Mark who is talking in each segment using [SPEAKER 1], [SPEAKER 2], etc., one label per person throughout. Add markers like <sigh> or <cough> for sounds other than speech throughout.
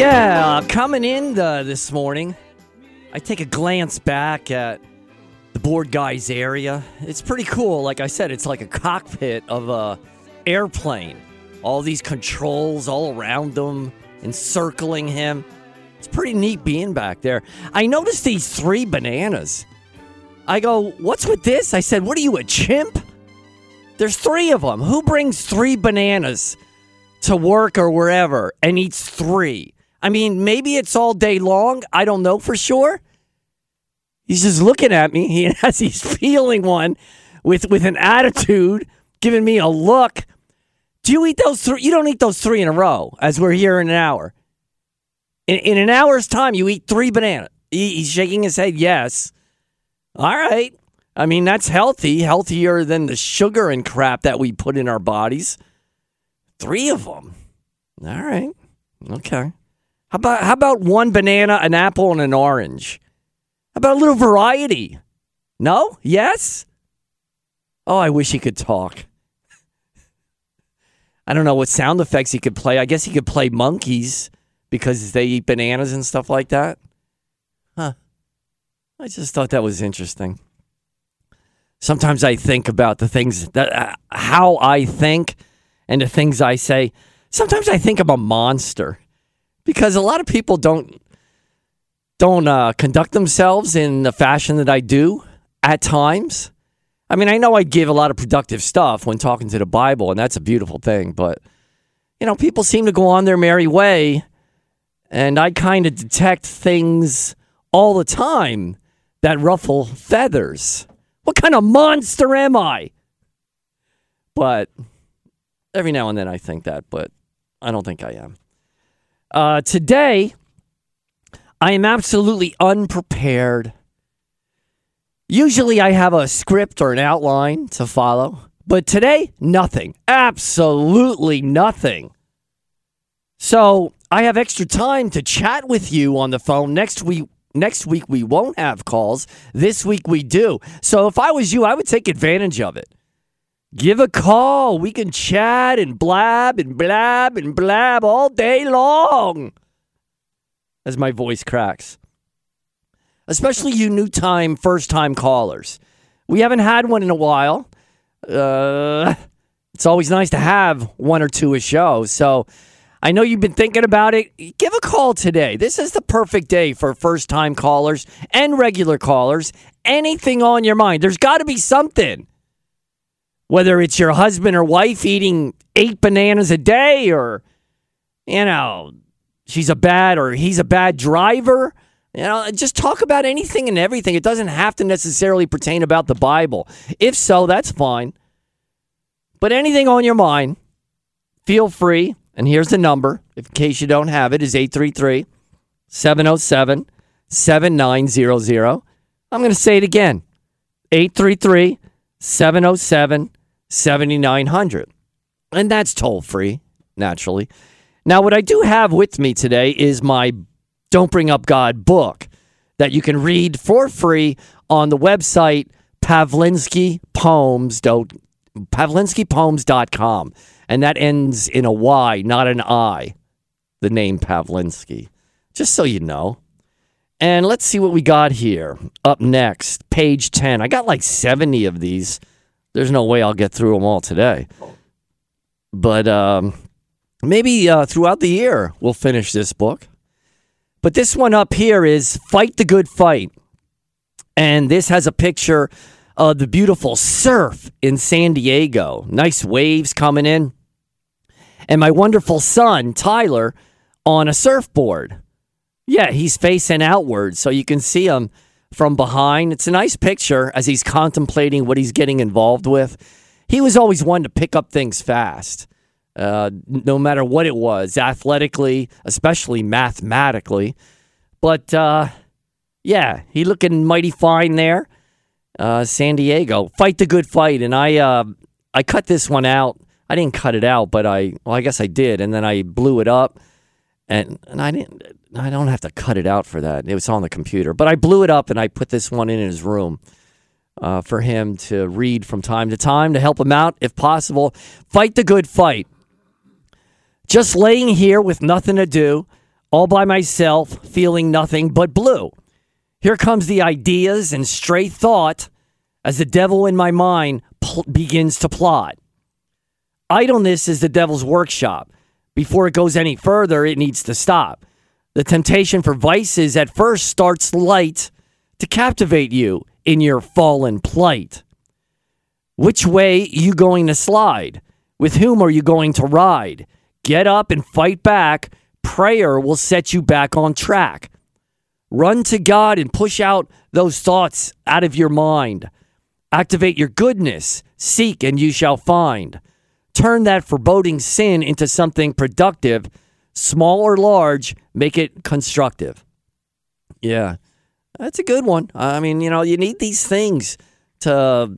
[SPEAKER 1] Yeah, coming in the, this morning, I take a glance back at the board guys area. It's pretty cool. Like I said, it's like a cockpit of a airplane. All these controls all around them, encircling him. It's pretty neat being back there. I noticed these three bananas. I go, "What's with this?" I said, "What are you, a chimp?" There's three of them. Who brings three bananas to work or wherever and eats three? I mean, maybe it's all day long. I don't know for sure. He's just looking at me. He <laughs> as he's peeling one with with an attitude, giving me a look. Do you eat those three? You don't eat those three in a row, as we're here in an hour. In, in an hour's time, you eat three bananas. He, he's shaking his head. Yes. All right. I mean, that's healthy, healthier than the sugar and crap that we put in our bodies. Three of them. All right. Okay. How about how about one banana, an apple, and an orange? How about a little variety? No? Yes? Oh, I wish he could talk. <laughs> I don't know what sound effects he could play. I guess he could play monkeys because they eat bananas and stuff like that. Huh. I just thought that was interesting. Sometimes I think about the things that uh, how I think and the things I say. Sometimes I think I'm a monster because a lot of people don't don't uh, conduct themselves in the fashion that I do at times. I mean, I know I give a lot of productive stuff when talking to the Bible, and that's a beautiful thing. But you know, people seem to go on their merry way, and I kind of detect things all the time that ruffle feathers. What kind of monster am I? But every now and then I think that, but I don't think I am. Uh, today, I am absolutely unprepared. Usually, I have a script or an outline to follow, but today, nothing. Absolutely nothing. So, I have extra time to chat with you on the phone. Next week, next week we won't have calls. This week we do. So, if I was you, I would take advantage of it. Give a call. We can chat and blab and blab and blab all day long. As my voice cracks. Especially you new time, first time callers. We haven't had one in a while. Uh, it's always nice to have one or two a show. So I know you've been thinking about it. Give a call today. This is the perfect day for first time callers and regular callers. Anything on your mind. There's got to be something whether it's your husband or wife eating eight bananas a day or you know she's a bad or he's a bad driver. You know just talk about anything and everything. It doesn't have to necessarily pertain about the bible. If so that's fine. But anything on your mind feel free. And here's the number in case you don't have it is 833 707 7900 i'm going to say it again 833 707 7900. And that's toll free, naturally. Now, what I do have with me today is my Don't Bring Up God book that you can read for free on the website pavlinskypoems. pavlinskypoems.com. And that ends in a Y, not an I, the name Pavlinsky. Just so you know. And let's see what we got here. Up next, page 10. I got like 70 of these. There's no way I'll get through them all today. But um, maybe uh, throughout the year we'll finish this book. But this one up here is Fight the Good Fight. And this has a picture of the beautiful surf in San Diego. Nice waves coming in. And my wonderful son, Tyler, on a surfboard. Yeah, he's facing outward, so you can see him from behind. It's a nice picture as he's contemplating what he's getting involved with. He was always one to pick up things fast, uh, no matter what it was, athletically, especially mathematically. But uh, yeah, he looking mighty fine there. Uh, San Diego, fight the good fight, and I uh, I cut this one out. I didn't cut it out, but I well, I guess I did, and then I blew it up, and and I didn't I don't have to cut it out for that. It was on the computer, but I blew it up and I put this one in his room uh, for him to read from time to time to help him out if possible. Fight the good fight. Just laying here with nothing to do all by myself, feeling nothing but blue. Here comes the ideas and stray thought as the devil in my mind pl- begins to plot. Idleness is the devil's workshop. Before it goes any further, it needs to stop. The temptation for vices at first starts light to captivate you in your fallen plight. Which way you going to slide? With whom are you going to ride? Get up and fight back. Prayer will set you back on track. Run to God and push out those thoughts out of your mind. Activate your goodness. Seek and you shall find. Turn that foreboding sin into something productive, small or large, make it constructive. Yeah, that's a good one. I mean, you know, you need these things to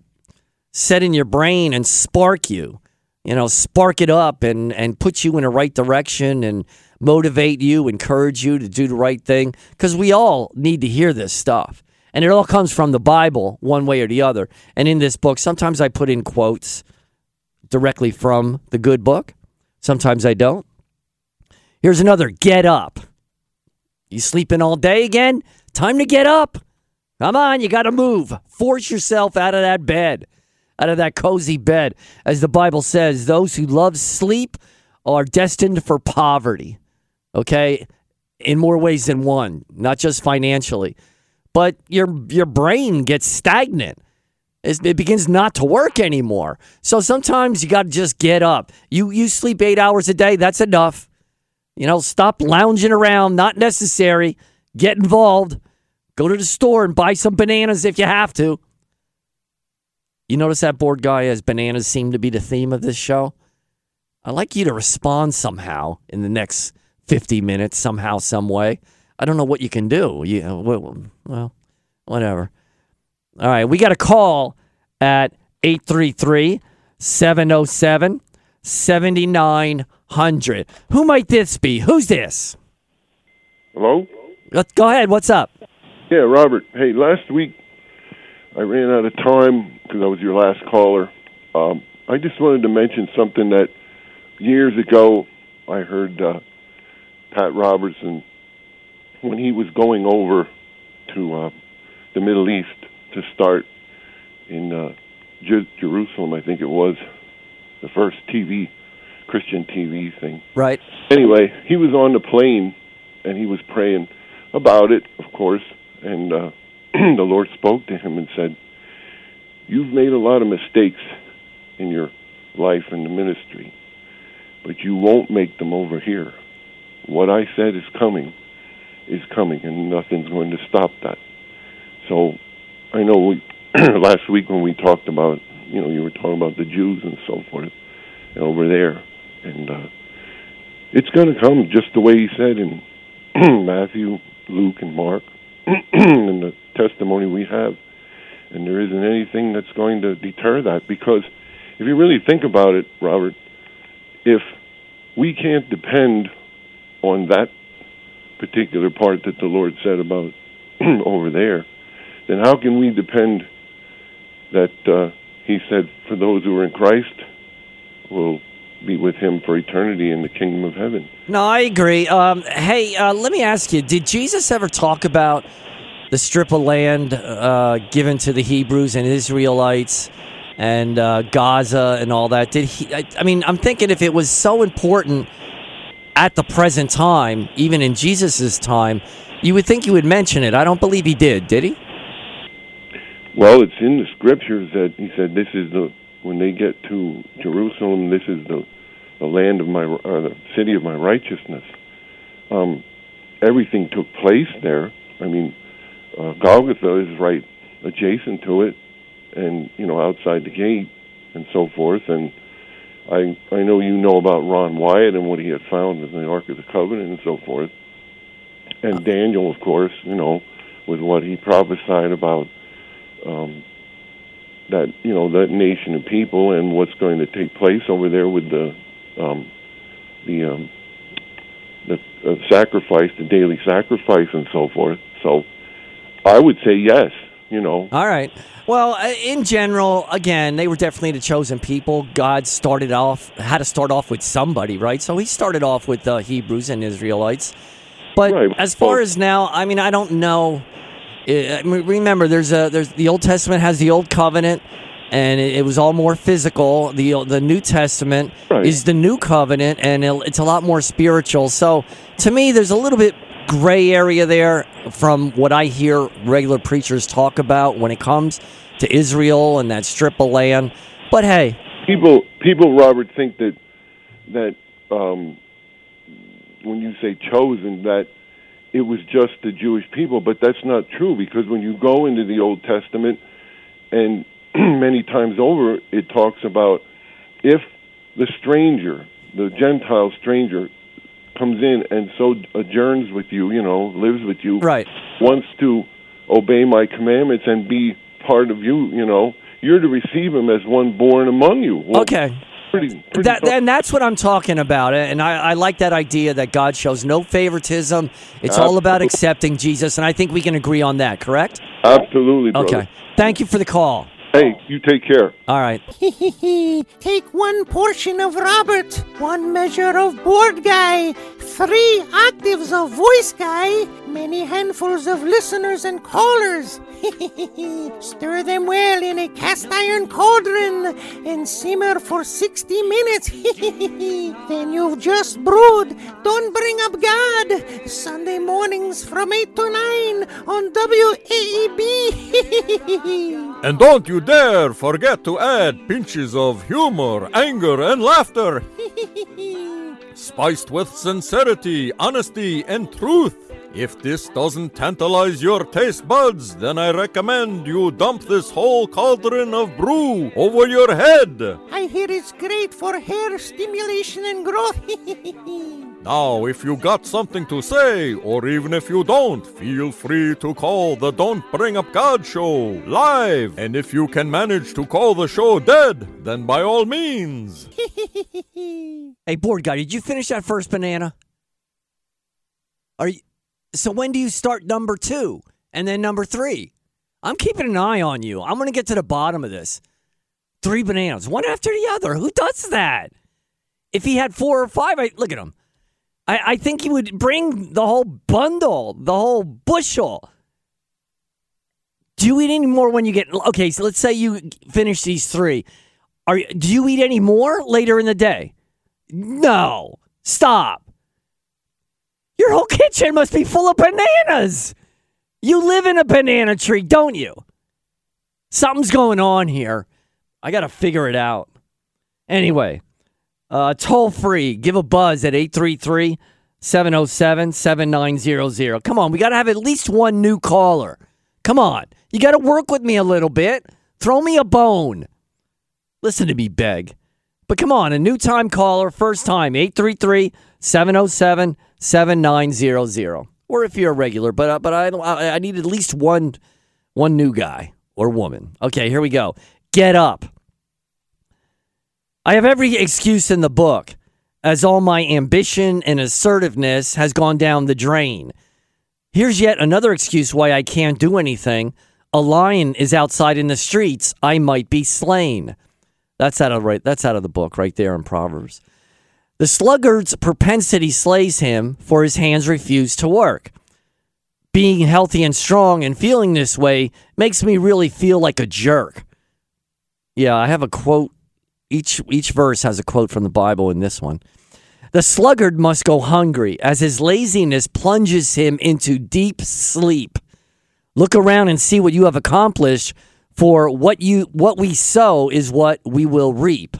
[SPEAKER 1] set in your brain and spark you, you know, spark it up and, and put you in the right direction and motivate you, encourage you to do the right thing. Because we all need to hear this stuff. And it all comes from the Bible, one way or the other. And in this book, sometimes I put in quotes directly from the good book, sometimes I don't. Here's another get up. You sleeping all day again? Time to get up. Come on, you got to move. Force yourself out of that bed, out of that cozy bed. As the Bible says, those who love sleep are destined for poverty. Okay? In more ways than one, not just financially. But your your brain gets stagnant. It begins not to work anymore. So sometimes you got to just get up. You you sleep 8 hours a day, that's enough. You know, stop lounging around, not necessary. Get involved. Go to the store and buy some bananas if you have to. You notice that board guy as bananas seem to be the theme of this show? I'd like you to respond somehow in the next 50 minutes, somehow, some way. I don't know what you can do. You, well, whatever. All right, we got a call at 833 707 7900. Who might this be? Who's this?
[SPEAKER 2] Hello?
[SPEAKER 1] Let's go ahead. What's up?
[SPEAKER 2] Yeah, Robert. Hey, last week I ran out of time because I was your last caller. Um, I just wanted to mention something that years ago I heard uh, Pat Robertson when he was going over to uh, the Middle East to start in uh, Jer- Jerusalem, I think it was the first TV Christian TV thing.
[SPEAKER 1] Right.
[SPEAKER 2] Anyway, he was on the plane and he was praying about it, of course, and uh, <clears throat> the Lord spoke to him and said, "You've made a lot of mistakes in your life and the ministry, but you won't make them over here. What I said is coming, is coming, and nothing's going to stop that." So, I know we <clears throat> last week when we talked about, you know, you were talking about the Jews and so forth, and over there, and uh, it's going to come just the way He said in <clears throat> Matthew, Luke, and Mark, <clears throat> and the testimony we have. And there isn't anything that's going to deter that because if you really think about it, Robert, if we can't depend on that particular part that the Lord said about <clears throat> over there, then how can we depend that uh, He said for those who are in Christ will be with Him for eternity in the kingdom of heaven?
[SPEAKER 1] No, I agree. Um, hey, uh, let me ask you: Did Jesus ever talk about the strip of land uh, given to the Hebrews and Israelites and uh, Gaza and all that? Did he? I, I mean, I'm thinking if it was so important at the present time, even in Jesus's time, you would think he would mention it. I don't believe he did. Did he?
[SPEAKER 2] Well, it's in the scriptures that He said, "This is the when they get to Jerusalem, this is the the land of my or the city of my righteousness." Um, everything took place there. I mean, uh, Golgotha is right adjacent to it, and you know outside the gate and so forth. And I I know you know about Ron Wyatt and what he had found in the Ark of the Covenant and so forth. And Daniel, of course, you know, with what he prophesied about um, that you know that nation of people and what's going to take place over there with the um, the um, the uh, sacrifice, the daily sacrifice, and so forth. So I would say yes. You know.
[SPEAKER 1] All right. Well, uh, in general, again, they were definitely the chosen people. God started off, had to start off with somebody, right? So he started off with the Hebrews and Israelites. But
[SPEAKER 2] Right.
[SPEAKER 1] as far
[SPEAKER 2] Well-
[SPEAKER 1] as now, I mean, I don't know. I I mean, remember, there's a there's the Old Testament has the Old Covenant, and it, it was all more physical. The the New Testament
[SPEAKER 2] Right.
[SPEAKER 1] is the New Covenant, and it, it's a lot more spiritual. So to me, there's a little bit gray area there from what I hear regular preachers talk about when it comes to Israel and that strip of land. But hey,
[SPEAKER 2] people people robert think that that um when you say chosen that it was just the jewish people but that's not true because when you go into the old testament and <clears throat> many times over it talks about if the stranger the gentile stranger comes in and so adjourns with you you know lives with you
[SPEAKER 1] right.
[SPEAKER 2] wants to obey my commandments and be part of you, you know, you're to receive him as one born among you. Well,
[SPEAKER 1] Okay.
[SPEAKER 2] Pretty, pretty
[SPEAKER 1] That, and that's what I'm talking about. And I, I like that idea that God shows no favoritism. It's all about accepting Jesus. And I think we can agree on that, correct?
[SPEAKER 2] Absolutely, brother.
[SPEAKER 1] Okay. Thank you for the call.
[SPEAKER 2] Hey, you take care.
[SPEAKER 1] All right. <laughs>
[SPEAKER 3] Take one portion of Robert, one measure of board guy, three octaves of voice guy, many handfuls of listeners and callers. <laughs> Stir them well in a cast iron cauldron and simmer for 60 minutes. <laughs> He then you've just brewed Don't Bring Up God, Sunday mornings from 8 to 9 on WAEB.
[SPEAKER 4] And don't you dare forget to add pinches of humor, anger, and laughter, <laughs> spiced with sincerity, honesty, and truth. If this doesn't tantalize your taste buds, then I recommend you dump this whole cauldron of brew over your head.
[SPEAKER 3] I hear it's great for hair stimulation and growth. <laughs>
[SPEAKER 4] Now, if you got something to say, or even if you don't, feel free to call the Don't Bring Up God show live. And if you can manage to call the show dead, then by all means. <laughs>
[SPEAKER 1] Hey, board guy, did you finish that first banana? Are you? So when do you start number two and then number three? I'm keeping an eye on you. I'm going to get to the bottom of this. Three bananas, one after the other. Who does that? If he had four or five, I look at him. I, I think he would bring the whole bundle, the whole bushel. Do you eat any more when you get okay? So let's say you finish these three. Are do you eat any more later in the day? No. Stop. Your whole kitchen must be full of bananas. You live in a banana tree, don't you? Something's going on here. I got to figure it out. Anyway, uh, toll free. Give a buzz at 833 707 7900. Come on, we got to have at least one new caller. Come on. You got to work with me a little bit. Throw me a bone. Listen to me beg. But come on, a new time caller, first time, 833 707 7900. Or if you're a regular, but uh, but I, I I need at least one one new guy or woman. Okay, here we go. Get up. I have every excuse in the book, as all my ambition and assertiveness has gone down the drain. Here's yet another excuse why I can't do anything. A lion is outside in the streets. I might be slain. That's out of right. That's out of the book right there in Proverbs. The sluggard's propensity slays him, for his hands refuse to work. Being healthy and strong and feeling this way makes me really feel like a jerk. Yeah, I have a quote. Each each verse has a quote from the Bible in this one. The sluggard must go hungry, as his laziness plunges him into deep sleep. Look around and see what you have accomplished, for what you what we sow is what we will reap.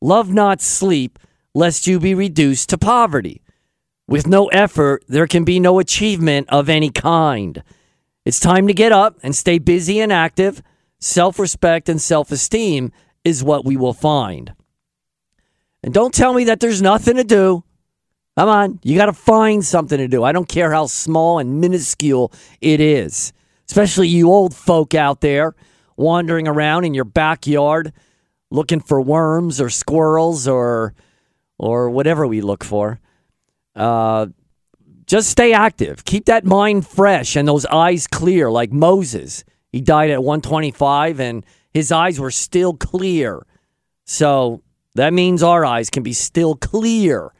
[SPEAKER 1] Love not sleep, lest you be reduced to poverty. With no effort, there can be no achievement of any kind. It's time to get up and stay busy and active. Self respect and self esteem is what we will find. And don't tell me that there's nothing to do. Come on, you got to find something to do. I don't care how small and minuscule it is, especially you old folk out there wandering around in your backyard looking for worms or squirrels or or whatever we look for. Uh, just stay active. Keep that mind fresh and those eyes clear, like Moses. He died at 125 and his eyes were still clear. So that means our eyes can be still clear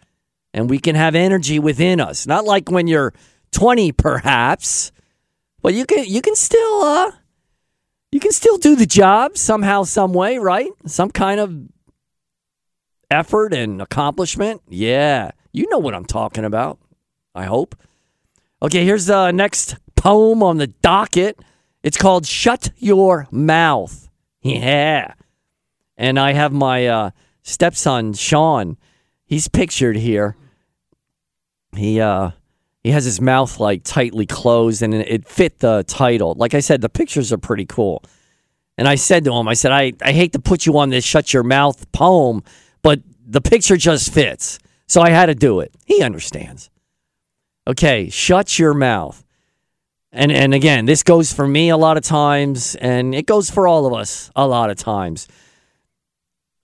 [SPEAKER 1] and we can have energy within us. Not like when you're 20 perhaps, but you can you can still uh you can still do the job somehow some way, right? Some kind of effort and accomplishment. Yeah. You know what I'm talking about. I hope. Okay, here's the next poem on the docket. It's called Shut Your Mouth. <laughs> Yeah. And I have my uh, stepson, Sean. He's pictured here. He uh he has his mouth like tightly closed and it fit the title. Like I said, the pictures are pretty cool. And I said to him, I said, I, I hate to put you on this shut your mouth poem, but the picture just fits. So I had to do it. He understands. Okay, shut your mouth. And and again, this goes for me a lot of times, and it goes for all of us a lot of times.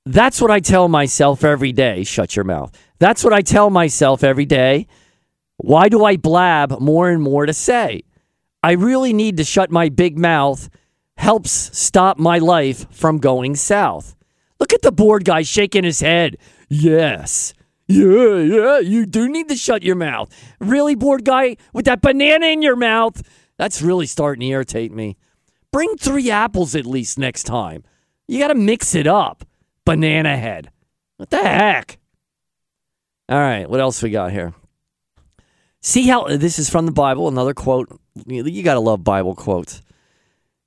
[SPEAKER 1] That's what I tell myself every day. Shut your mouth. That's what I tell myself every day. Why do I blab more and more to say? I really need to shut my big mouth. Helps stop my life from going south. Look at the board guy shaking his head. Yes. Yeah, yeah, you do need to shut your mouth. Really, board guy, with that banana in your mouth? That's really starting to irritate me. Bring three apples at least next time. You got to mix it up. Banana head. What the heck? All right, what else we got here? See how uh, this is from the Bible, another quote. You got to love Bible quotes.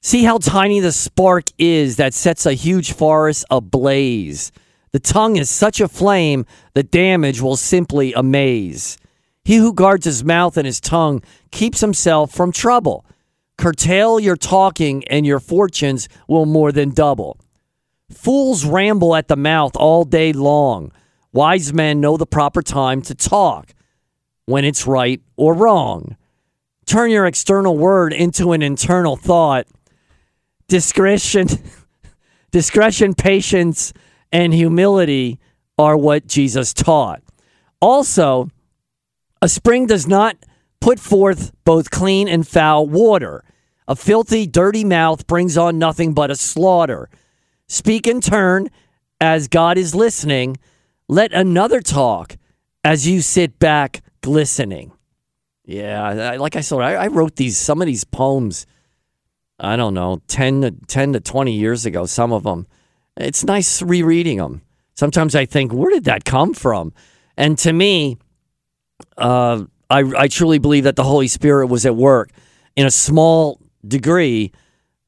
[SPEAKER 1] See how tiny the spark is that sets a huge forest ablaze. The tongue is such a flame, the damage will simply amaze. He who guards his mouth and his tongue keeps himself from trouble. Curtail your talking, and your fortunes will more than double. Fools ramble at the mouth all day long. Wise men know the proper time to talk, when it's right or wrong. Turn your external word into an internal thought. Discretion, <laughs> discretion, patience, and humility are what Jesus taught. Also, a spring does not put forth both clean and foul water. A filthy, dirty mouth brings on nothing but a slaughter. Speak in turn as God is listening. Let another talk as you sit back glistening. Yeah, like I said, I, I wrote these some of these poems. I don't know, 10 to, 10 to 20 years ago, some of them. It's nice rereading them. Sometimes I think, where did that come from? And to me, uh, I, I truly believe that the Holy Spirit was at work in a small degree,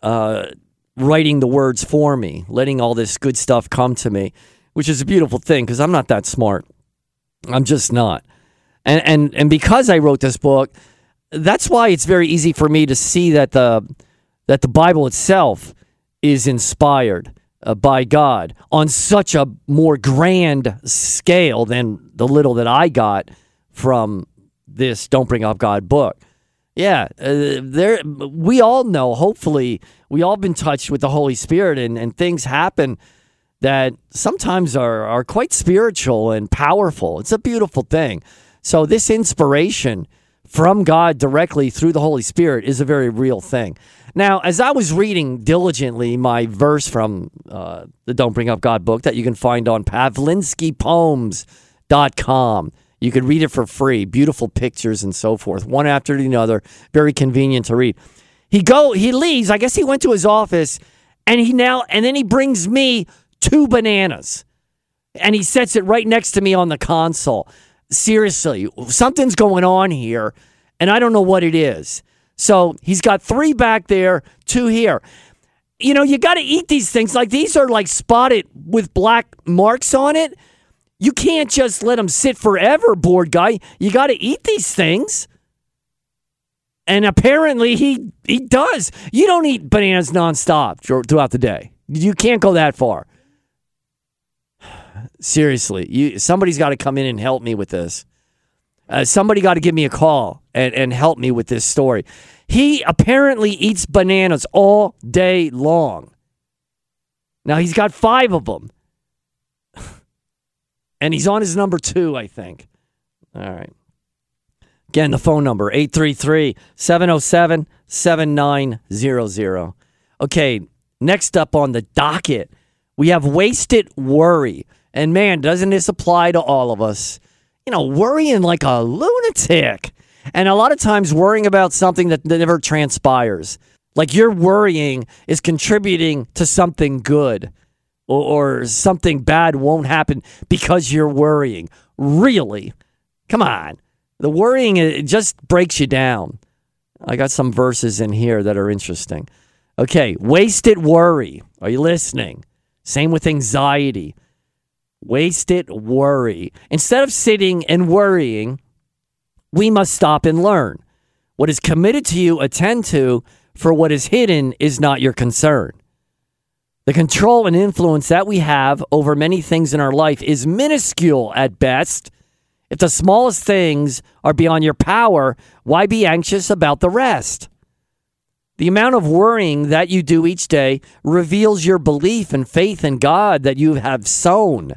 [SPEAKER 1] uh, writing the words for me, letting all this good stuff come to me, which is a beautiful thing because I'm not that smart. I'm just not. And, and, and because I wrote this book, that's why it's very easy for me to see that the, that the Bible itself is inspired uh, by God on such a more grand scale than the little that I got from this Don't Bring Up God book. Yeah, uh, there we all know, hopefully, we all been touched with the Holy Spirit and, and things happen that sometimes are, are quite spiritual and powerful. It's a beautiful thing. So this inspiration from God directly through the Holy Spirit is a very real thing. Now, as I was reading diligently my verse from uh, the Don't Bring Up God book that you can find on pavlinskypoems.com, you could read it for free. Beautiful pictures and so forth, one after the other, Very convenient to read. He go he leaves. I guess he went to his office and he now and then he brings me two bananas. And he sets it right next to me on the console. Seriously, something's going on here and I don't know what it is. So, he's got 3 back there, 2 here. You know, you got to eat these things like these are like spotted with black marks on it. You can't just let them sit forever, board guy. You got to eat these things. And apparently he he does. You don't eat bananas nonstop thro- throughout the day. You can't go that far. <sighs> Seriously, you somebody's got to come in and help me with this. Uh, somebody got to give me a call and, and help me with this story. He apparently eats bananas all day long. Now he's got five of them. And he's on his number two, I think. All right. Again, the phone number 833 707 7900. Okay, next up on the docket, we have wasted worry. And man, doesn't this apply to all of us? you know, worrying like a lunatic. And a lot of times worrying about something that never transpires. Like your worrying is contributing to something good or, or something bad won't happen because you're worrying. Really? Come on. The worrying it just breaks you down. I got some verses in here that are interesting. Okay, wasted worry. Are you listening? Same with anxiety. Wasted worry. Instead of sitting and worrying, we must stop and learn. What is committed to you, attend to, for what is hidden is not your concern. The control and influence that we have over many things in our life is minuscule at best. If the smallest things are beyond your power, why be anxious about the rest? The amount of worrying that you do each day reveals your belief and faith in God that you have sown.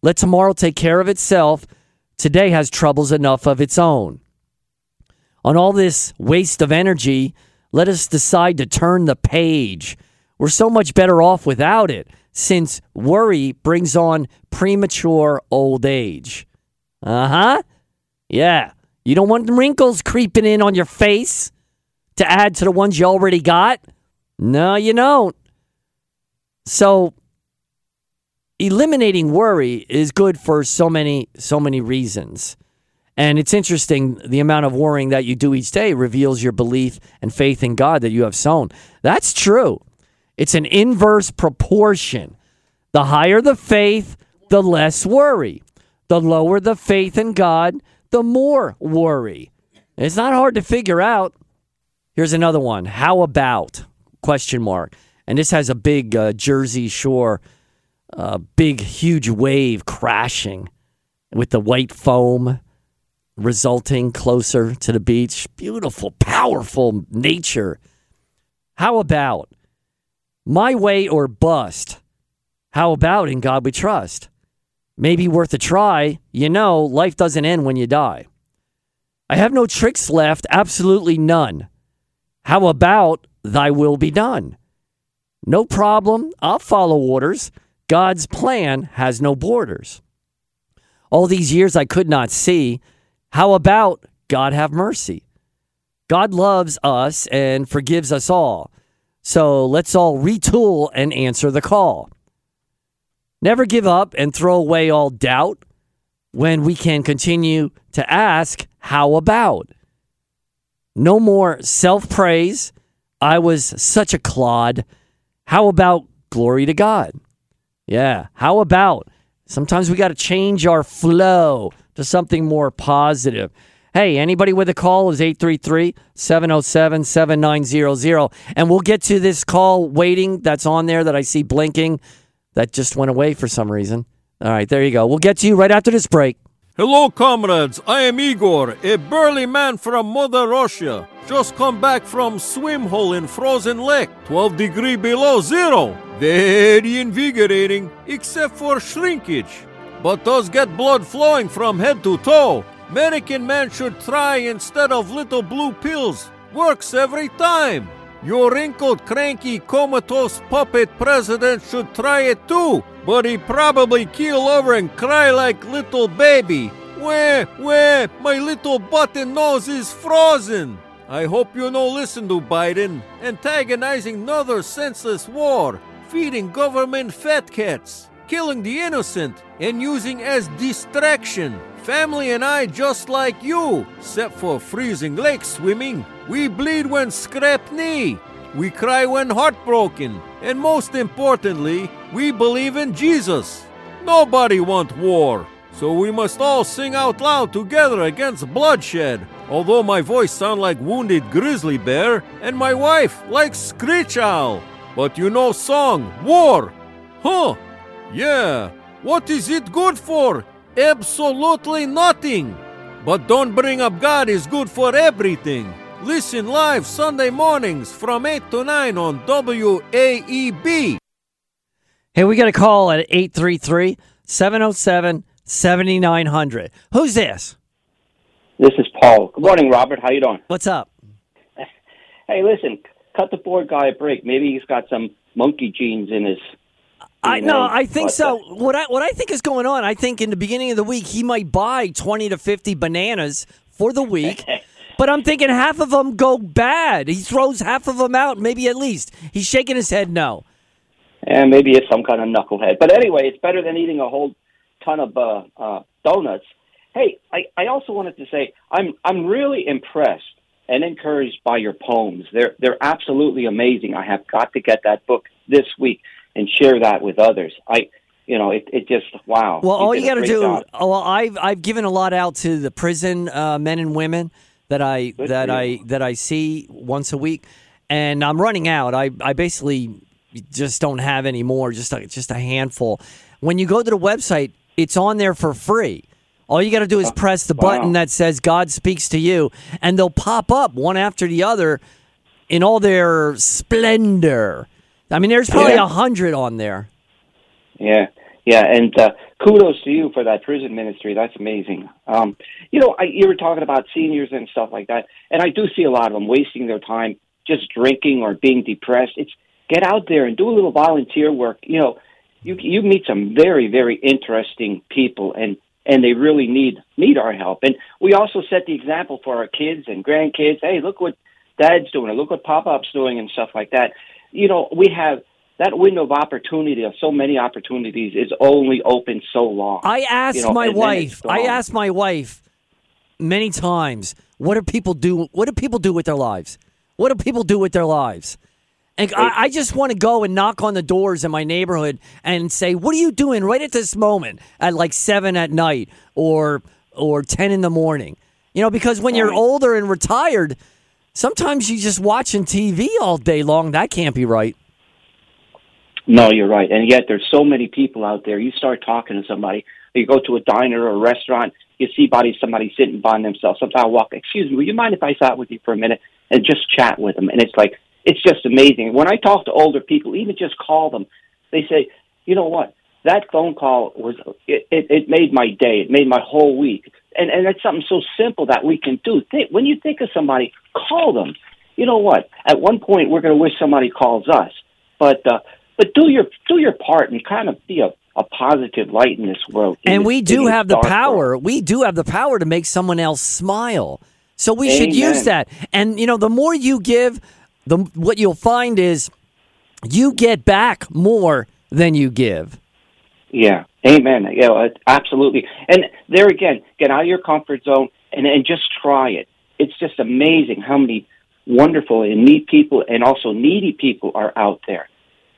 [SPEAKER 1] Let tomorrow take care of itself. Today has troubles enough of its own. On all this waste of energy, let us decide to turn the page. We're so much better off without it, since worry brings on premature old age. Uh huh. Yeah. You don't want wrinkles creeping in on your face to add to the ones you already got? No, you don't. So eliminating worry is good for so many so many reasons. And it's interesting the amount of worrying that you do each day reveals your belief and faith in God that you have sown. That's true. It's an inverse proportion. The higher the faith, the less worry. The lower the faith in God, the more worry. It's not hard to figure out. Here's another one. How about question mark? And this has a big uh, Jersey Shore, uh, big huge wave crashing with the white foam resulting closer to the beach. Beautiful, powerful nature. How about my way or bust? How about in God we trust? Maybe worth a try. You know, life doesn't end when you die. I have no tricks left, absolutely none. How about thy will be done? No problem, I'll follow orders. God's plan has no borders. All these years I could not see. How about God have mercy? God loves us and forgives us all. So let's all retool and answer the call. Never give up and throw away all doubt when we can continue to ask, How about? No more self praise. I was such a clod. How about glory to God? Yeah. How about sometimes we got to change our flow to something more positive. Hey, anybody with a call is 833 707 7900. And we'll get to this call waiting that's on there that I see blinking that just went away for some reason. All right, there you go. We'll get to you right after this break.
[SPEAKER 4] Hello, comrades. I am Igor, a burly man from Mother Russia. Just come back from swim hole in frozen lake, 12 degree below zero. Very invigorating, except for shrinkage. But does get blood flowing from head to toe. American man should try instead of little blue pills. Works every time. Your wrinkled, cranky, comatose puppet president should try it too, but he probably keel over and cry like little baby. Where, where, my little button nose is frozen. I hope you no listen to Biden, antagonizing another senseless war, feeding government fat cats, killing the innocent, and using as distraction. Family and I just like you, except for freezing lake swimming. We bleed when scrap knee. We cry when heartbroken. And most importantly, we believe in Jesus. Nobody want war. So we must all sing out loud together against bloodshed. Although my voice sound like wounded grizzly bear and my wife like screech owl. But you know song, war. Huh? Yeah. What is it good for? Absolutely nothing. But don't bring up God is good for everything. Listen live Sunday mornings from 8 to 9 on WAEB.
[SPEAKER 1] Hey, we got a call at 833 707 7900. Who's this?
[SPEAKER 5] This is Paul. Good morning, Robert. How you doing?
[SPEAKER 1] What's up? <laughs>
[SPEAKER 5] Hey, listen, cut the board guy a break. Maybe he's got some monkey genes in his
[SPEAKER 1] I no, I think so. What I what I think is going on, I think in the beginning of the week he might buy twenty to fifty bananas for the week. <laughs> But I'm thinking half of them go bad. He throws half of them out, maybe at least. He's shaking his head no.
[SPEAKER 5] and maybe it's some kind of knucklehead. But anyway, it's better than eating a whole ton of uh, uh, donuts. Hey, I, I also wanted to say I'm I'm really impressed and encouraged by your poems. They're they're absolutely amazing. I have got to get that book this week and share that with others. I you know it, it just wow.
[SPEAKER 1] Well, all you got to do.
[SPEAKER 5] job.
[SPEAKER 1] Oh, well, I've I've given a lot out to the prison uh, men and women that I
[SPEAKER 5] Good
[SPEAKER 1] that I that I see once a week, and I'm running out. I I basically just don't have any more. Just a, just a handful. When you go to the website, it's on there for free. All you got to do is press the
[SPEAKER 5] wow.
[SPEAKER 1] button that says God speaks to you, and they'll pop up one after the other in all their splendor. I mean, there's probably a
[SPEAKER 5] Yeah.
[SPEAKER 1] hundred on there.
[SPEAKER 5] Yeah, yeah, and uh, kudos to you for that prison ministry. That's amazing. Um, you know, I, you were talking about seniors and stuff like that, and I do see a lot of them wasting their time just drinking or being depressed. It's get out there and do a little volunteer work. You know, you you meet some very very interesting people, and and they really need need our help. And we also set the example for our kids and grandkids. Hey, look what Dad's doing, or look what Pop Up's doing, and stuff like that. You know, we have that window of opportunity of so many opportunities is only open so long.
[SPEAKER 1] I asked
[SPEAKER 5] You know,
[SPEAKER 1] my
[SPEAKER 5] and then it's
[SPEAKER 1] wife. I asked my wife many times, "What do people do? What do people do with their lives? What do people do with their lives?" And I, I just want to go and knock on the doors in my neighborhood and say, "What are you doing right at this moment at like seven at night or or ten in the morning?" You know, because when you're older and retired, sometimes you're just watching TV all day long. That can't be right.
[SPEAKER 5] No, you're right. And yet there's so many people out there. You start talking to somebody, you go to a diner or a restaurant, you see body somebody sitting by themselves. Sometimes I walk, excuse me, would you mind if I sat with you for a minute and just chat with them? And it's like it's just amazing. When I talk to older people, even just call them, they say, you know what? That phone call was it, it, it made my day. It made my whole week. And and that's something so simple that we can do. Think, when you think of somebody, call them. You know what? At one point, we're going to wish somebody calls us, but uh, but do your do your part and kind of be a, a positive light in this world.
[SPEAKER 1] And we do have the power.
[SPEAKER 5] world.
[SPEAKER 1] We do have the power to make someone else smile. So we should use that. And you know, the more you give, the what you'll find is you get back more than you give.
[SPEAKER 5] Yeah, amen. Yeah, uh, absolutely. And there again, get out of your comfort zone and and just try it. It's just amazing how many wonderful and neat people and also needy people are out there.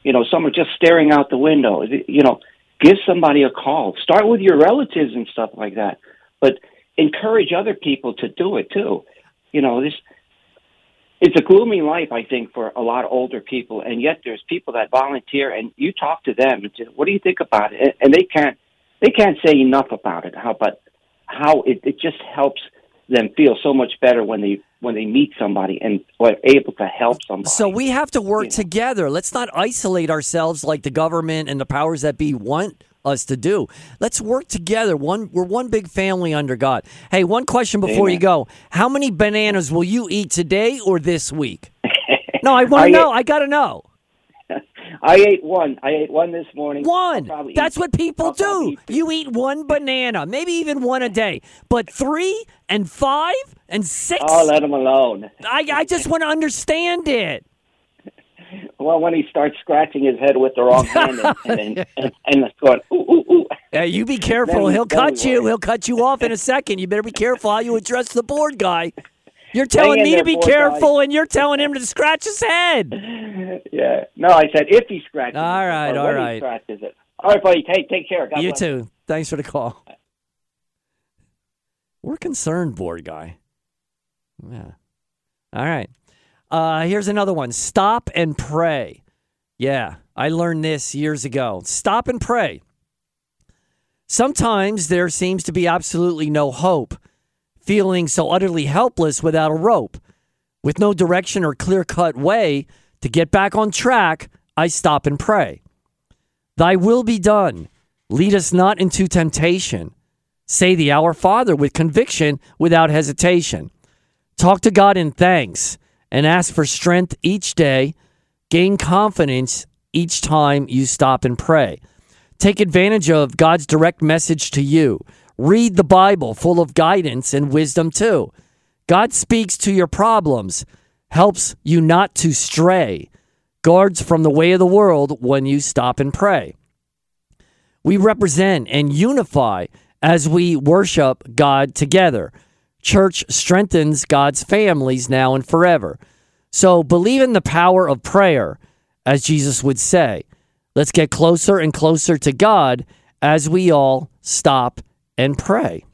[SPEAKER 5] You know, some are just staring out the window. You know, give somebody a call. Start with your relatives and stuff like that, but encourage other people to do it too. You know, this it's a gloomy life, I think, for a lot of older people, and yet there's people that volunteer, and you talk to them, and say, what do you think about it? And- they can't, they can't say enough about it. How, but how it, it just helps them feel so much better when they when they meet somebody and are able to help somebody.
[SPEAKER 1] So we have to work
[SPEAKER 5] Yeah.
[SPEAKER 1] together. Let's not isolate ourselves like the government and the powers that be want us to do. Let's work together. One we're one big family under God. Hey, one question before you go. How many bananas will you eat today or this week? <laughs> No, I want to know.
[SPEAKER 5] ate-
[SPEAKER 1] I got to know. <laughs>
[SPEAKER 5] I ate one. I ate one this morning.
[SPEAKER 1] One.
[SPEAKER 5] probably
[SPEAKER 1] That's
[SPEAKER 5] eat-
[SPEAKER 1] what people
[SPEAKER 5] I'll
[SPEAKER 1] do.
[SPEAKER 5] eat-
[SPEAKER 1] You eat one banana, maybe even one a day. But three and five and six.
[SPEAKER 5] Oh, let them alone.
[SPEAKER 1] I, I just want to understand it.
[SPEAKER 5] Well, when he starts scratching his head with the wrong <laughs> hand and and, and, and going ooh ooh ooh.
[SPEAKER 1] Yeah, you be careful.
[SPEAKER 5] Then-
[SPEAKER 1] He'll
[SPEAKER 5] then
[SPEAKER 1] cut you. He'll cut you off in a second. You better be careful how you address the board guy. You're telling
[SPEAKER 5] in
[SPEAKER 1] me to be
[SPEAKER 5] board guy.
[SPEAKER 1] careful, and you're telling him to scratch his head. <laughs>
[SPEAKER 5] Yeah. No, I said if he scratches.
[SPEAKER 1] All right, all right.
[SPEAKER 5] He scratches it. All right, buddy. Take take care. God
[SPEAKER 1] you
[SPEAKER 5] bless.
[SPEAKER 1] too. Thanks for the call. We're concerned, board guy. Yeah. All right. Uh, here's another one. Stop and pray. Yeah, I learned this years ago. Stop and pray. Sometimes there seems to be absolutely no hope, feeling so utterly helpless without a rope. With no direction or clear cut way to get back on track, I stop and pray. Thy will be done. Lead us not into temptation. Say the Our Father with conviction, without hesitation. Talk to God in thanks and ask for strength each day. Gain confidence each time you stop and pray. Take advantage of God's direct message to you. Read the Bible, full of guidance and wisdom, too. God speaks to your problems, helps you not to stray, guards from the way of the world when you stop and pray. We represent and unify as we worship God together. Church strengthens God's families now and forever. So believe in the power of prayer, as Jesus would say. Let's get closer and closer to God as we all stop and pray.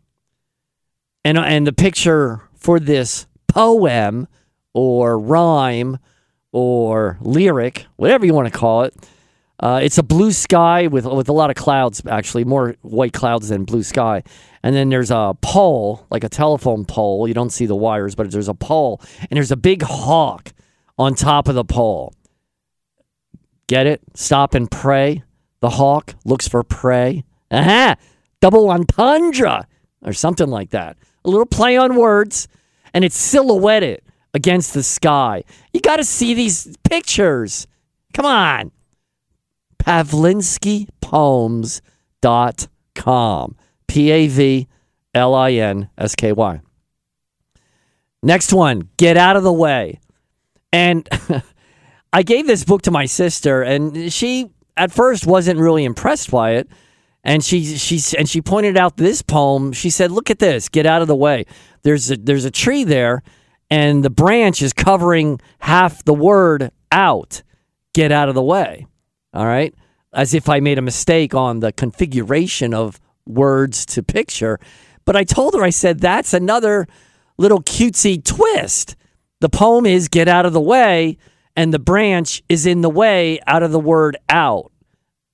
[SPEAKER 1] And, uh, and the picture for this poem or rhyme or lyric, whatever you want to call it, uh, it's a blue sky with with a lot of clouds, actually, more white clouds than blue sky. And then there's a pole, like a telephone pole. You don't see the wires, but there's a pole, and there's a big hawk on top of the pole. Get it? Stop and pray. The hawk looks for prey. Aha! Double entendre, or something like that. A little play on words, and it's silhouetted against the sky. You got to see these pictures. Come on pavlinskypoems.com. P A V L I N S K Y. Next one, Get Out of the Way. And <laughs> I gave this book to my sister, and she at first wasn't really impressed by it. And she she and she pointed out this poem. She said, "Look at this. Get out of the way. There's a, there's a tree there, and the branch is covering half the word out. Get out of the way." All right. As if I made a mistake on the configuration of words to picture. But I told her, I said, that's another little cutesy twist. The poem is get out of the way, and the branch is in the way out of the word out,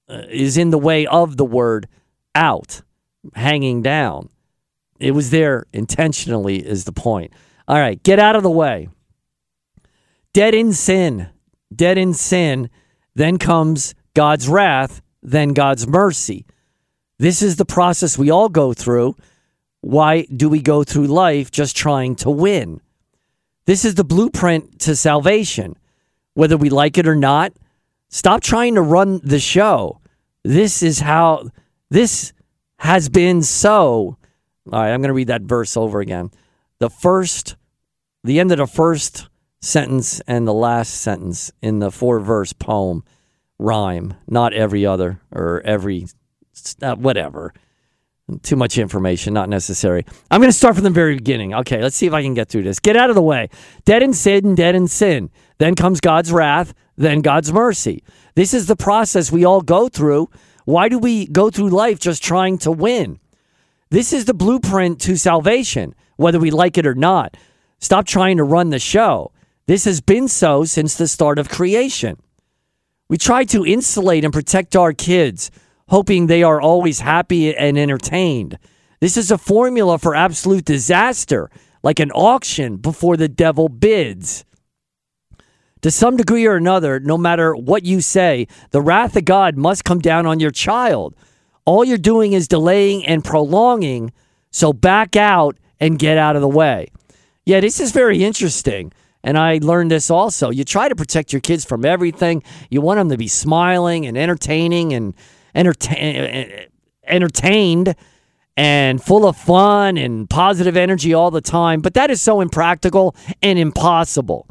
[SPEAKER 1] uh, is in the way of the word out, hanging down. It was there intentionally, is the point. All right, get out of the way. Dead in sin, dead in sin then comes God's wrath, then God's mercy. This is the process we all go through. Why do we go through life just trying to win? This is the blueprint to salvation. Whether we like it or not, stop trying to run the show. This is how this has been so. All right, I'm going to read that verse over again. The first, the end of the first sentence and the last sentence in the four verse poem rhyme, not every other or every uh, whatever. Too much information, not necessary. I'm going to start from the very beginning. Okay, let's see if I can get through this. Get out of the way. Dead in sin, dead in sin. Then comes God's wrath, then God's mercy. This is the process we all go through. Why do we go through life just trying to win? This is the blueprint to salvation, whether we like it or not. Stop trying to run the show. This has been so since the start of creation. We try to insulate and protect our kids, hoping they are always happy and entertained. This is a formula for absolute disaster, like an auction before the devil bids. To some degree or another, no matter what you say, the wrath of God must come down on your child. All you're doing is delaying and prolonging, so back out and get out of the way. Yeah, this is very interesting. And I learned this also. You try to protect your kids from everything. You want them to be smiling and entertaining and entertain, eh, eh, eh, entertained and full of fun and positive energy all the time. But that is so impractical and impossible.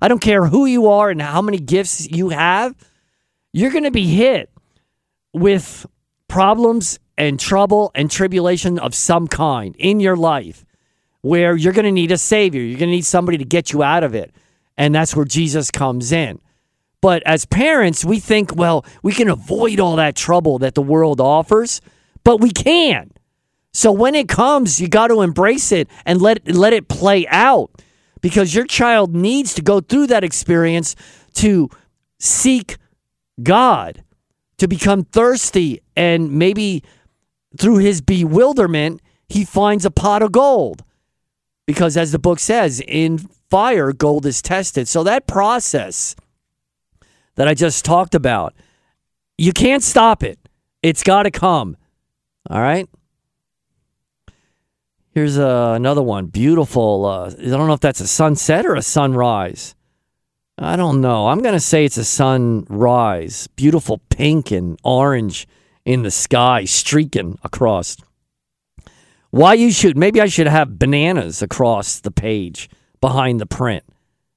[SPEAKER 1] I don't care who you are and how many gifts you have, you're going to be hit with problems and trouble and tribulation of some kind in your life where you're going to need a savior. You're going to need somebody to get you out of it. And that's where Jesus comes in. But as parents, we think, well, we can avoid all that trouble that the world offers, but we can't. So when it comes, you got to embrace it and let let it play out because your child needs to go through that experience to seek God, to become thirsty and maybe through his bewilderment, he finds a pot of gold. Because as the book says, in fire, gold is tested. So that process that I just talked about, you can't stop it. It's got to come. All right. Here's uh, another one. Beautiful. Uh, I don't know if that's a sunset or a sunrise. I don't know. I'm going to say it's a sunrise. Beautiful pink and orange in the sky streaking across. Why you should, maybe I should have bananas across the page behind the print.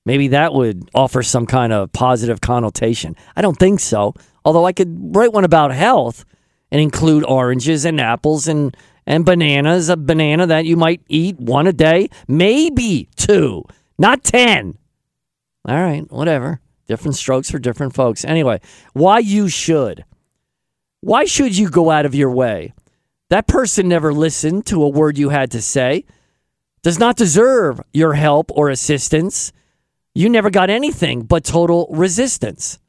[SPEAKER 1] Maybe that would offer some kind of positive connotation. I don't think so. Although I could write one about health and include oranges and apples and, and bananas, a banana that you might eat one a day, maybe two, not 10. All right, whatever. Different strokes for different folks. Anyway, why you should. Why should you go out of your way? That person never listened to a word you had to say, does not deserve your help or assistance. You never got anything but total resistance.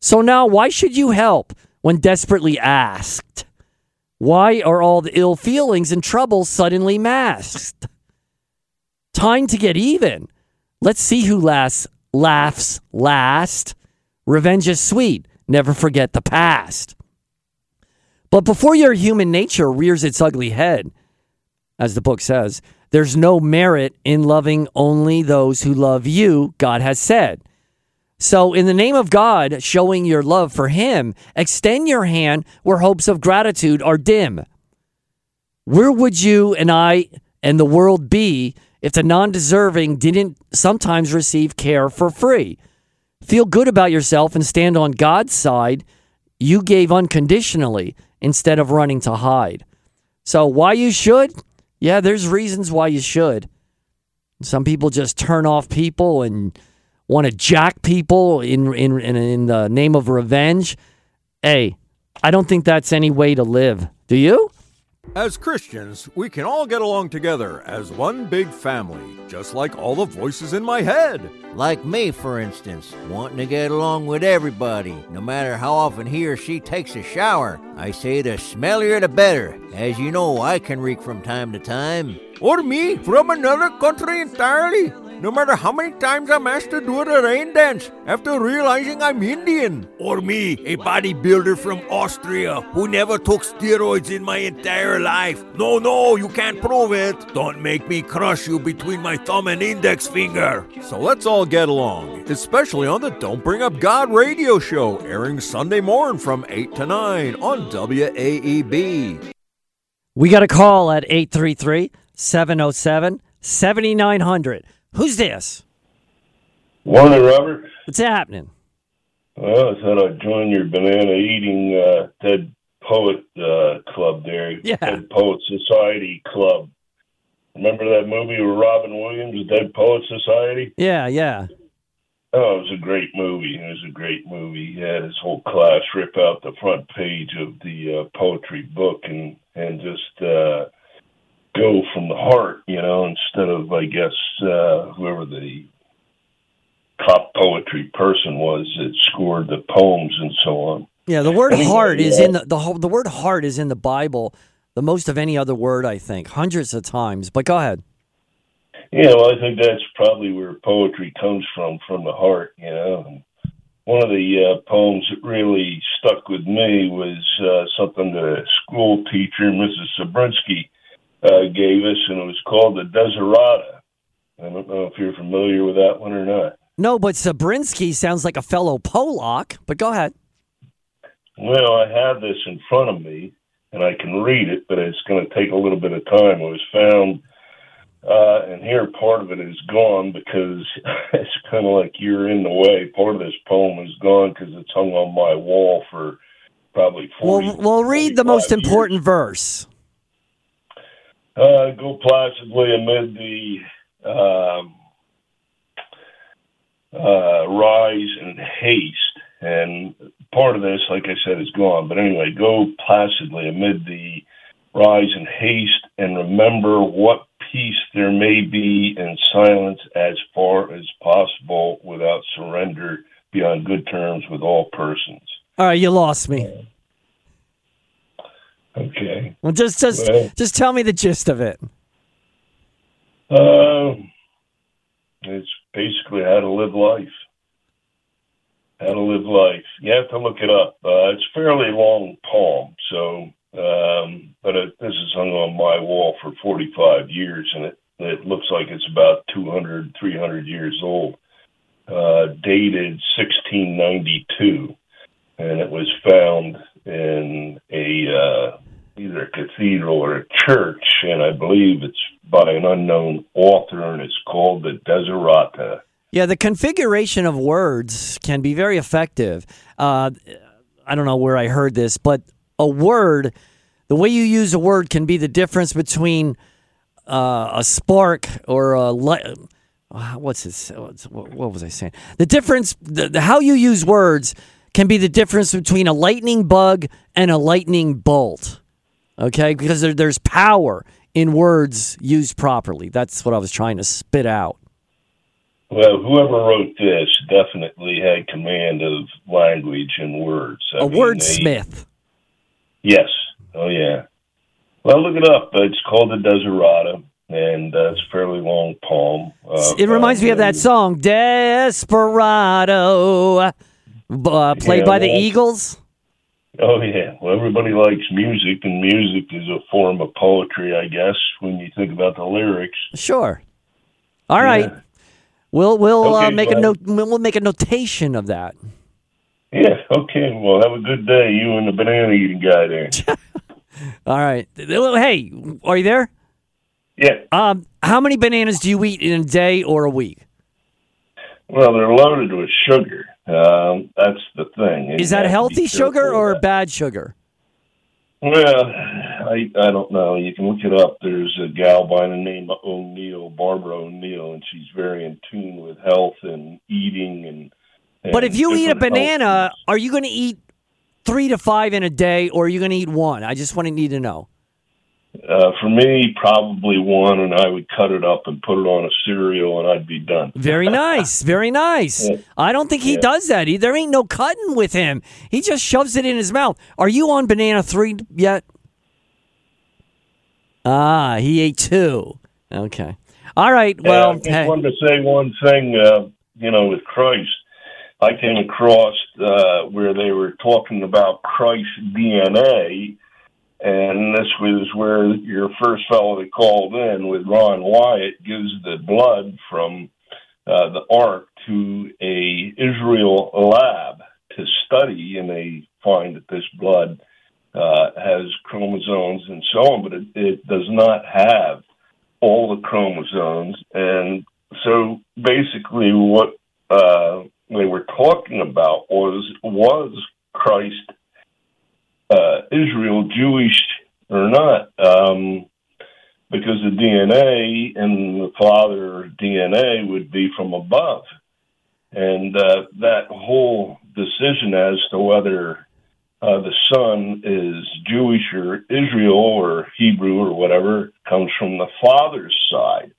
[SPEAKER 1] So now, why should you help when desperately asked? Why are all the ill feelings and troubles suddenly masked? Time to get even. Let's see who laughs, laughs last. Revenge is sweet. Never forget the past. But before your human nature rears its ugly head, as the book says, there's no merit in loving only those who love you, God has said. So, in the name of God, showing your love for Him, extend your hand where hopes of gratitude are dim. Where would you and I and the world be if the non deserving didn't sometimes receive care for free? Feel good about yourself and stand on God's side. You gave unconditionally instead of running to hide. So, why you should? Yeah, there's reasons why you should. Some people just turn off people and want to jack people in, in, in, in the name of revenge. Hey, I don't think that's any way to live. Do you?
[SPEAKER 4] As Christians, we can all get along together as one big family, just like all the voices in my head.
[SPEAKER 6] Like me, for instance, wanting to get along with everybody, no matter how often he or she takes a shower. I say the smellier the better. As you know, I can reek from time to time. Or me, from another country entirely. No matter how many times I'm asked to do the rain dance after realizing I'm Indian. Or me, a bodybuilder from Austria who never took steroids in my entire life. No, no, you can't prove it. Don't make me crush you between my thumb and index finger.
[SPEAKER 4] So let's all get along, especially on the Don't Bring Up God radio show, airing Sunday morning from 8 to 9 on WAEB.
[SPEAKER 1] We got a call at 833 707 7900. Who's this?
[SPEAKER 7] Morning, Robert.
[SPEAKER 1] What's happening?
[SPEAKER 7] Well, I thought I'd join your banana eating uh, Dead Poet uh, Club there.
[SPEAKER 1] Yeah.
[SPEAKER 7] Dead Poet Society Club. Remember that movie with Robin Williams, Dead Poet Society?
[SPEAKER 1] Yeah, yeah.
[SPEAKER 7] Oh, it was a great movie. It was a great movie. He had his whole class rip out the front page of the uh, poetry book and and just uh, go from the heart, you know, instead of I guess uh, whoever the top poetry person was that scored the poems and so on.
[SPEAKER 1] Yeah, the word
[SPEAKER 7] Anyway,
[SPEAKER 1] heart is
[SPEAKER 7] yeah.
[SPEAKER 1] in the, the the word heart is in the Bible the most of any other word I think, hundreds of times. But go ahead.
[SPEAKER 7] Yeah, well, I think that's probably where poetry comes from, from the heart, you know. One of the uh, poems that really stuck with me was uh, something the school teacher, Mrs. Sabrinsky, uh, gave us, and it was called the Deserata. I don't know if you're familiar with that one or not.
[SPEAKER 1] No, but Sabrinsky sounds like a fellow Polak. But go ahead.
[SPEAKER 7] Well, I have this in front of me, and I can read it, but it's going to take a little bit of time. It was found, uh, and here part of it is gone because <laughs> it's kind of like you're in the way. Part of this poem is gone because it's hung on my wall for probably 40
[SPEAKER 1] Well, we'll read the
[SPEAKER 7] 45
[SPEAKER 1] most
[SPEAKER 7] years.
[SPEAKER 1] important verse.
[SPEAKER 7] Uh, go placidly amid the um, uh, rise and haste. And part of this, like I said, is gone. But anyway, go placidly amid the rise and haste and remember what peace there may be in silence as far as possible without surrender, be on good terms with all persons.
[SPEAKER 1] All right, you lost me.
[SPEAKER 7] Okay.
[SPEAKER 1] Well, just just
[SPEAKER 7] Well-
[SPEAKER 1] just tell me the gist of it.
[SPEAKER 7] Um, it's basically how to live life. How to live life. You have to look it up. Uh, it's fairly long poem, so um, but it, this is hung on my wall for 45 years, and it it looks like it's about 200, 300 years old. uh, dated 1692, and it was found in a uh, either a cathedral or a church, and I believe it's by an unknown author, and it's called the Desiderata.
[SPEAKER 1] Yeah, the configuration of words can be very effective. Uh, I don't know where I heard this, but a word, the way you use a word can be the difference between uh, a spark or a light. What's this? What was I saying? The difference, the, the, how you use words can be the difference between a lightning bug and a lightning bolt. Okay, because there, there's power in words used properly. That's what I was trying to spit out.
[SPEAKER 7] Well, whoever wrote this definitely had command of language and words.
[SPEAKER 1] I a mean, wordsmith.
[SPEAKER 7] Yes. Oh, yeah. Well, look it up. It's called the Desiderata, and uh, it's a fairly long poem.
[SPEAKER 1] Uh, it reminds me of that song, Desperado, uh, played yeah, by the Eagles.
[SPEAKER 7] Oh, yeah. Well, everybody likes music, and music is a form of poetry, I guess, when you think about the lyrics.
[SPEAKER 1] Sure. All right. Yeah. We'll we'll uh, okay, uh, make a note. We'll make a notation of that.
[SPEAKER 7] Yeah. Okay. Well, have a good day, you and the banana eating guy there. <laughs>
[SPEAKER 1] All right. Hey, are you there?
[SPEAKER 7] Yeah.
[SPEAKER 1] Um, how many bananas do you eat in a day or a week?
[SPEAKER 7] Well, they're loaded with sugar. Um, that's the thing.
[SPEAKER 1] Is that healthy sugar or bad sugar?
[SPEAKER 7] Well, I I don't know. You can look it up. There's a gal by the name of O'Neill, Barbara O'Neill, and she's very in tune with health and eating and. and
[SPEAKER 1] but if you eat a banana, are you going to eat three to five in a day, or are you going to eat one? I just want to need to know.
[SPEAKER 7] Uh, for me, probably one, and I would cut it up and put it on a cereal, and I'd be done.
[SPEAKER 1] Very <laughs> nice, very nice. Yeah. I don't think he yeah. does that. He, there ain't no cutting with him. He just shoves it in his mouth. Are you on banana three yet? Ah, he ate two. Okay. All right. Well,
[SPEAKER 7] I just hey. wanted to say one thing. Uh, you know, with Christ, I came across uh, where they were talking about Christ's DNA and this was where your first fellow that called in with Ron Wyatt gives the blood from uh, the Ark to a Israel lab to study, and they find that this blood uh, has chromosomes and so on, but it, it does not have all the chromosomes. And so basically, what uh, they were talking about was was Christ uh, Israel Jewish or not, um, because the DNA and the father DNA would be from above, and uh, that whole decision as to whether uh, the son is Jewish or Israel or Hebrew or whatever comes from the father's side.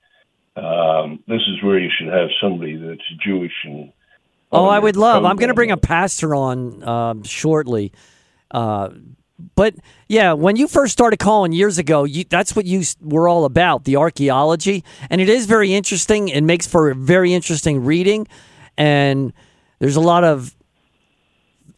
[SPEAKER 7] Um, this is where you should have somebody that's Jewish and.
[SPEAKER 1] Oh, I would love. I'm going to bring a pastor on uh, shortly uh, but yeah, when you first started calling years ago, you, that's what you were all about the archaeology. And it is very interesting. It makes for a very interesting reading. And there's a lot of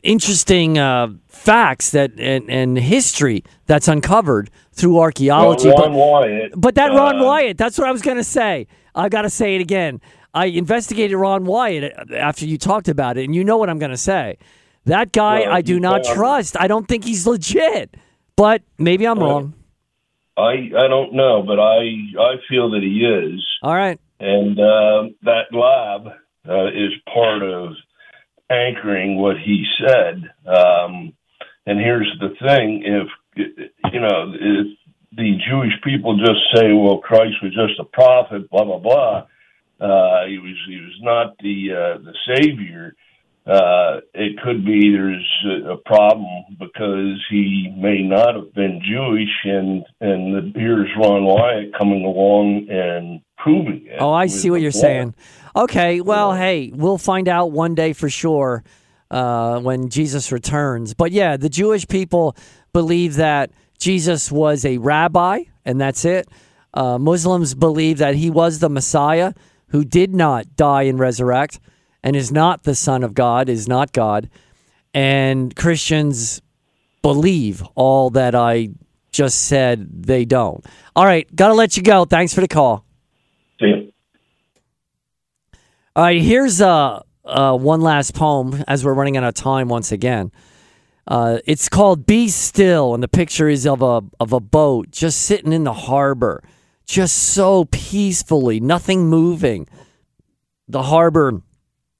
[SPEAKER 1] interesting uh, facts that and, and, history that's uncovered through archaeology.
[SPEAKER 7] Well, Ron but, Wyatt,
[SPEAKER 1] but that uh, Ron Wyatt, that's what I was going to say. I got to say it again. I investigated Ron Wyatt after you talked about it, and you know what I'm going to say. That guy, well, I do not trust. I don't think he's legit, but maybe I'm wrong.
[SPEAKER 7] I I don't know, but I I feel that he is.
[SPEAKER 1] All right.
[SPEAKER 7] And uh, that lab uh, is part of anchoring what he said. Um, and here's the thing: if you know, if the Jewish people just say, "Well, Christ was just a prophet," blah blah blah. Uh, he was he was not the uh, the savior uh, it could be there's a problem because he may not have been Jewish, and and the, here's Ron Wyatt coming along and proving it.
[SPEAKER 1] Oh, I see what you're saying. Okay, well, yeah. hey, we'll find out one day for sure uh, when Jesus returns. But yeah, the Jewish people believe that Jesus was a rabbi, and that's it. Uh, Muslims believe that he was the Messiah who did not die and resurrect and is not the Son of God, is not God. And Christians believe all that I just said they don't. All right, got to let you go. Thanks for the call.
[SPEAKER 7] See you.
[SPEAKER 1] All right, here's uh, uh, one last poem as we're running out of time once again. Uh, it's called "Be Still," and the picture is of a of a boat just sitting in the harbor, just so peacefully, nothing moving. The harbor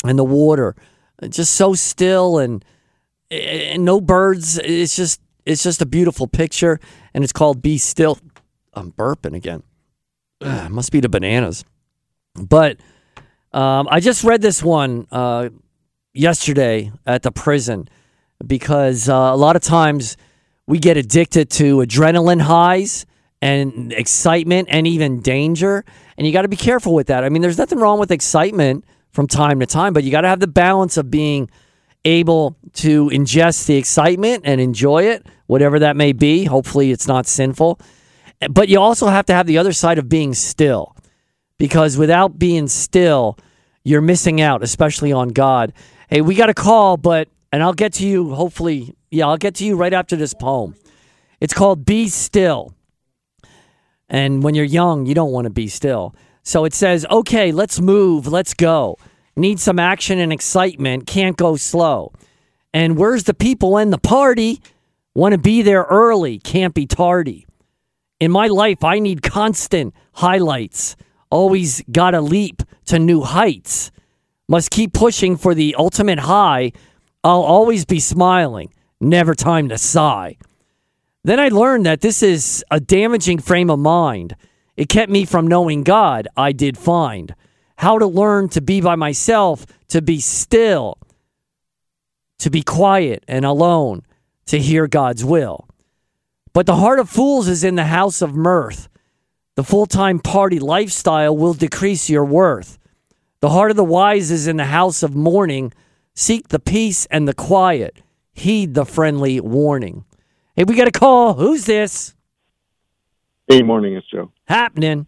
[SPEAKER 1] and the water, just so still and, and no birds. It's just it's just a beautiful picture, and it's called "Be Still." I'm burping again. Ugh, must be the bananas, but. Um, I just read this one uh, yesterday at the prison because uh, a lot of times we get addicted to adrenaline highs and excitement and even danger. And you got to be careful with that. I mean, there's nothing wrong with excitement from time to time, but you got to have the balance of being able to ingest the excitement and enjoy it, whatever that may be. Hopefully, it's not sinful. But you also have to have the other side of being still because without being still, you're missing out, especially on God. Hey, we got a call, but, and I'll get to you hopefully. Yeah, I'll get to you right after this poem. It's called Be Still. And when you're young, you don't want to be still. So it says, okay, let's move, let's go. Need some action and excitement, can't go slow. And where's the people and the party? Want to be there early, can't be tardy. In my life, I need constant highlights. Always got to leap to new heights. Must keep pushing for the ultimate high. I'll always be smiling, never time to sigh. Then I learned that this is a damaging frame of mind. It kept me from knowing God. I did find how to learn to be by myself, to be still, to be quiet and alone, to hear God's will. But the heart of fools is in the house of mirth. The full time party lifestyle will decrease your worth. The heart of the wise is in the house of mourning. Seek the peace and the quiet. Heed the friendly warning. Hey, we got a call. Who's this?
[SPEAKER 8] Hey, morning, it's Joe.
[SPEAKER 1] Happening.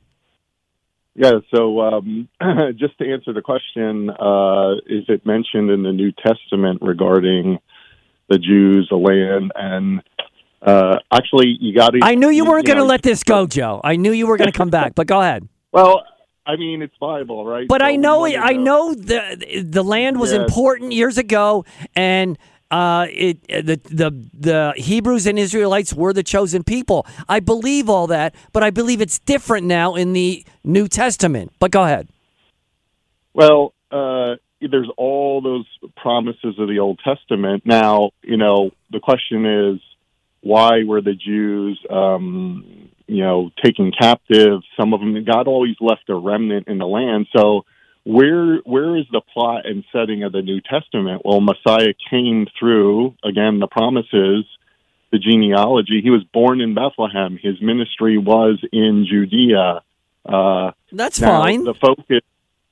[SPEAKER 8] Yeah, so um, <clears throat> just to answer the question, uh, is it mentioned in the New Testament regarding the Jews, the land, and uh, actually, you got to.
[SPEAKER 1] I knew you weren't going to let this go, Joe. I knew you were going to come back, but go ahead. <laughs>
[SPEAKER 8] Well, I mean, it's Bible, right?
[SPEAKER 1] But
[SPEAKER 8] So
[SPEAKER 1] I know. I know the the land was important years ago, and uh, it the the the Hebrews and Israelites were the chosen people. I believe all that, but I believe it's different now in the New Testament. But go ahead.
[SPEAKER 8] Well, uh, there's all those promises of the Old Testament. Now, you know, the question is, why were the Jews, um, you know, taken captive? Some of them, God always left a remnant in the land. So, where where is the plot and setting of the New Testament? Well, Messiah came through again. The promises, the genealogy. He was born in Bethlehem. His ministry was in Judea. Uh,
[SPEAKER 1] That's
[SPEAKER 8] now,
[SPEAKER 1] fine.
[SPEAKER 8] The focus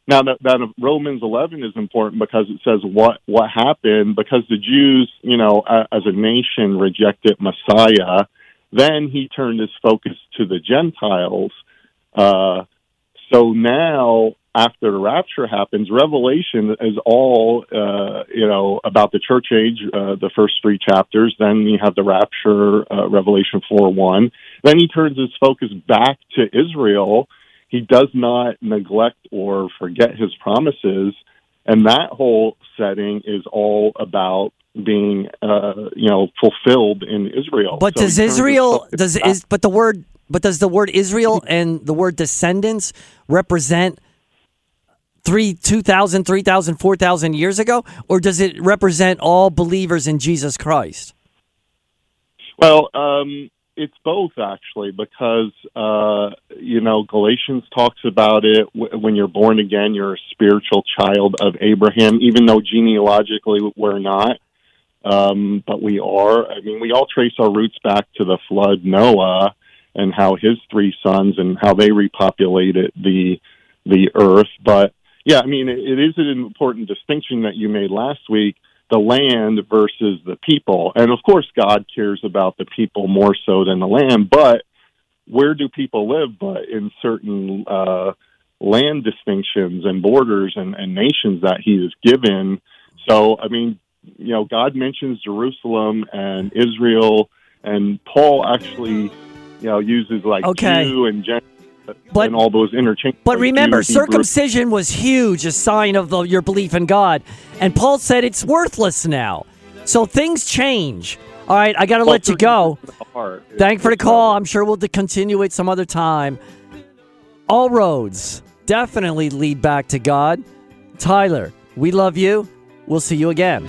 [SPEAKER 8] now that, that of Romans 11 is important because it says what what happened because the Jews, you know, as a nation rejected Messiah. Then he turned his focus to the Gentiles. Uh, so now, after the rapture happens, Revelation is all uh, you know about the church age, uh, the first three chapters. Then you have the rapture, uh, Revelation four one. Then he turns his focus back to Israel he does not neglect or forget his promises and that whole setting is all about being uh, you know fulfilled in Israel
[SPEAKER 1] But
[SPEAKER 8] So
[SPEAKER 1] does
[SPEAKER 8] he turns his
[SPEAKER 1] Israel does
[SPEAKER 8] back.
[SPEAKER 1] is but the word but does the word Israel and the word descendants represent three, 2,000, 3,000, 4,000 years ago? Or does it represent all believers in Jesus Christ?
[SPEAKER 8] Well, um, it's both actually, because uh, you know Galatians talks about it. When you're born again, you're a spiritual child of Abraham, even though genealogically we're not. Um, but we are. I mean, we all trace our roots back to the flood, Noah, and how his three sons and how they repopulated the the earth. But yeah, I mean, it, is an important distinction that you made last week the land versus the people. And of course, God cares about the people more so than the land. But where do people live? But in certain uh, land distinctions and borders and, and nations that He has given. So, I mean, you know, God mentions Jerusalem and Israel, and Paul actually, you know, uses like
[SPEAKER 1] Okay.
[SPEAKER 8] Jew and Gentile.
[SPEAKER 1] But-
[SPEAKER 8] and all those interchange.
[SPEAKER 1] But remember, circumcision was huge, a sign of the, your belief in God. And Paul said it's worthless now. So things change. All right, I got to let you go.
[SPEAKER 8] circumcision of the heart.
[SPEAKER 1] Thank for the call. I'm sure we'll continue it some other time. All roads definitely lead back to God. Tyler, we love you. We'll see you again.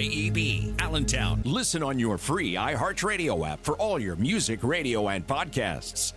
[SPEAKER 9] WAEB, Allentown. Listen on your free iHeartRadio app for all your music, radio, and podcasts.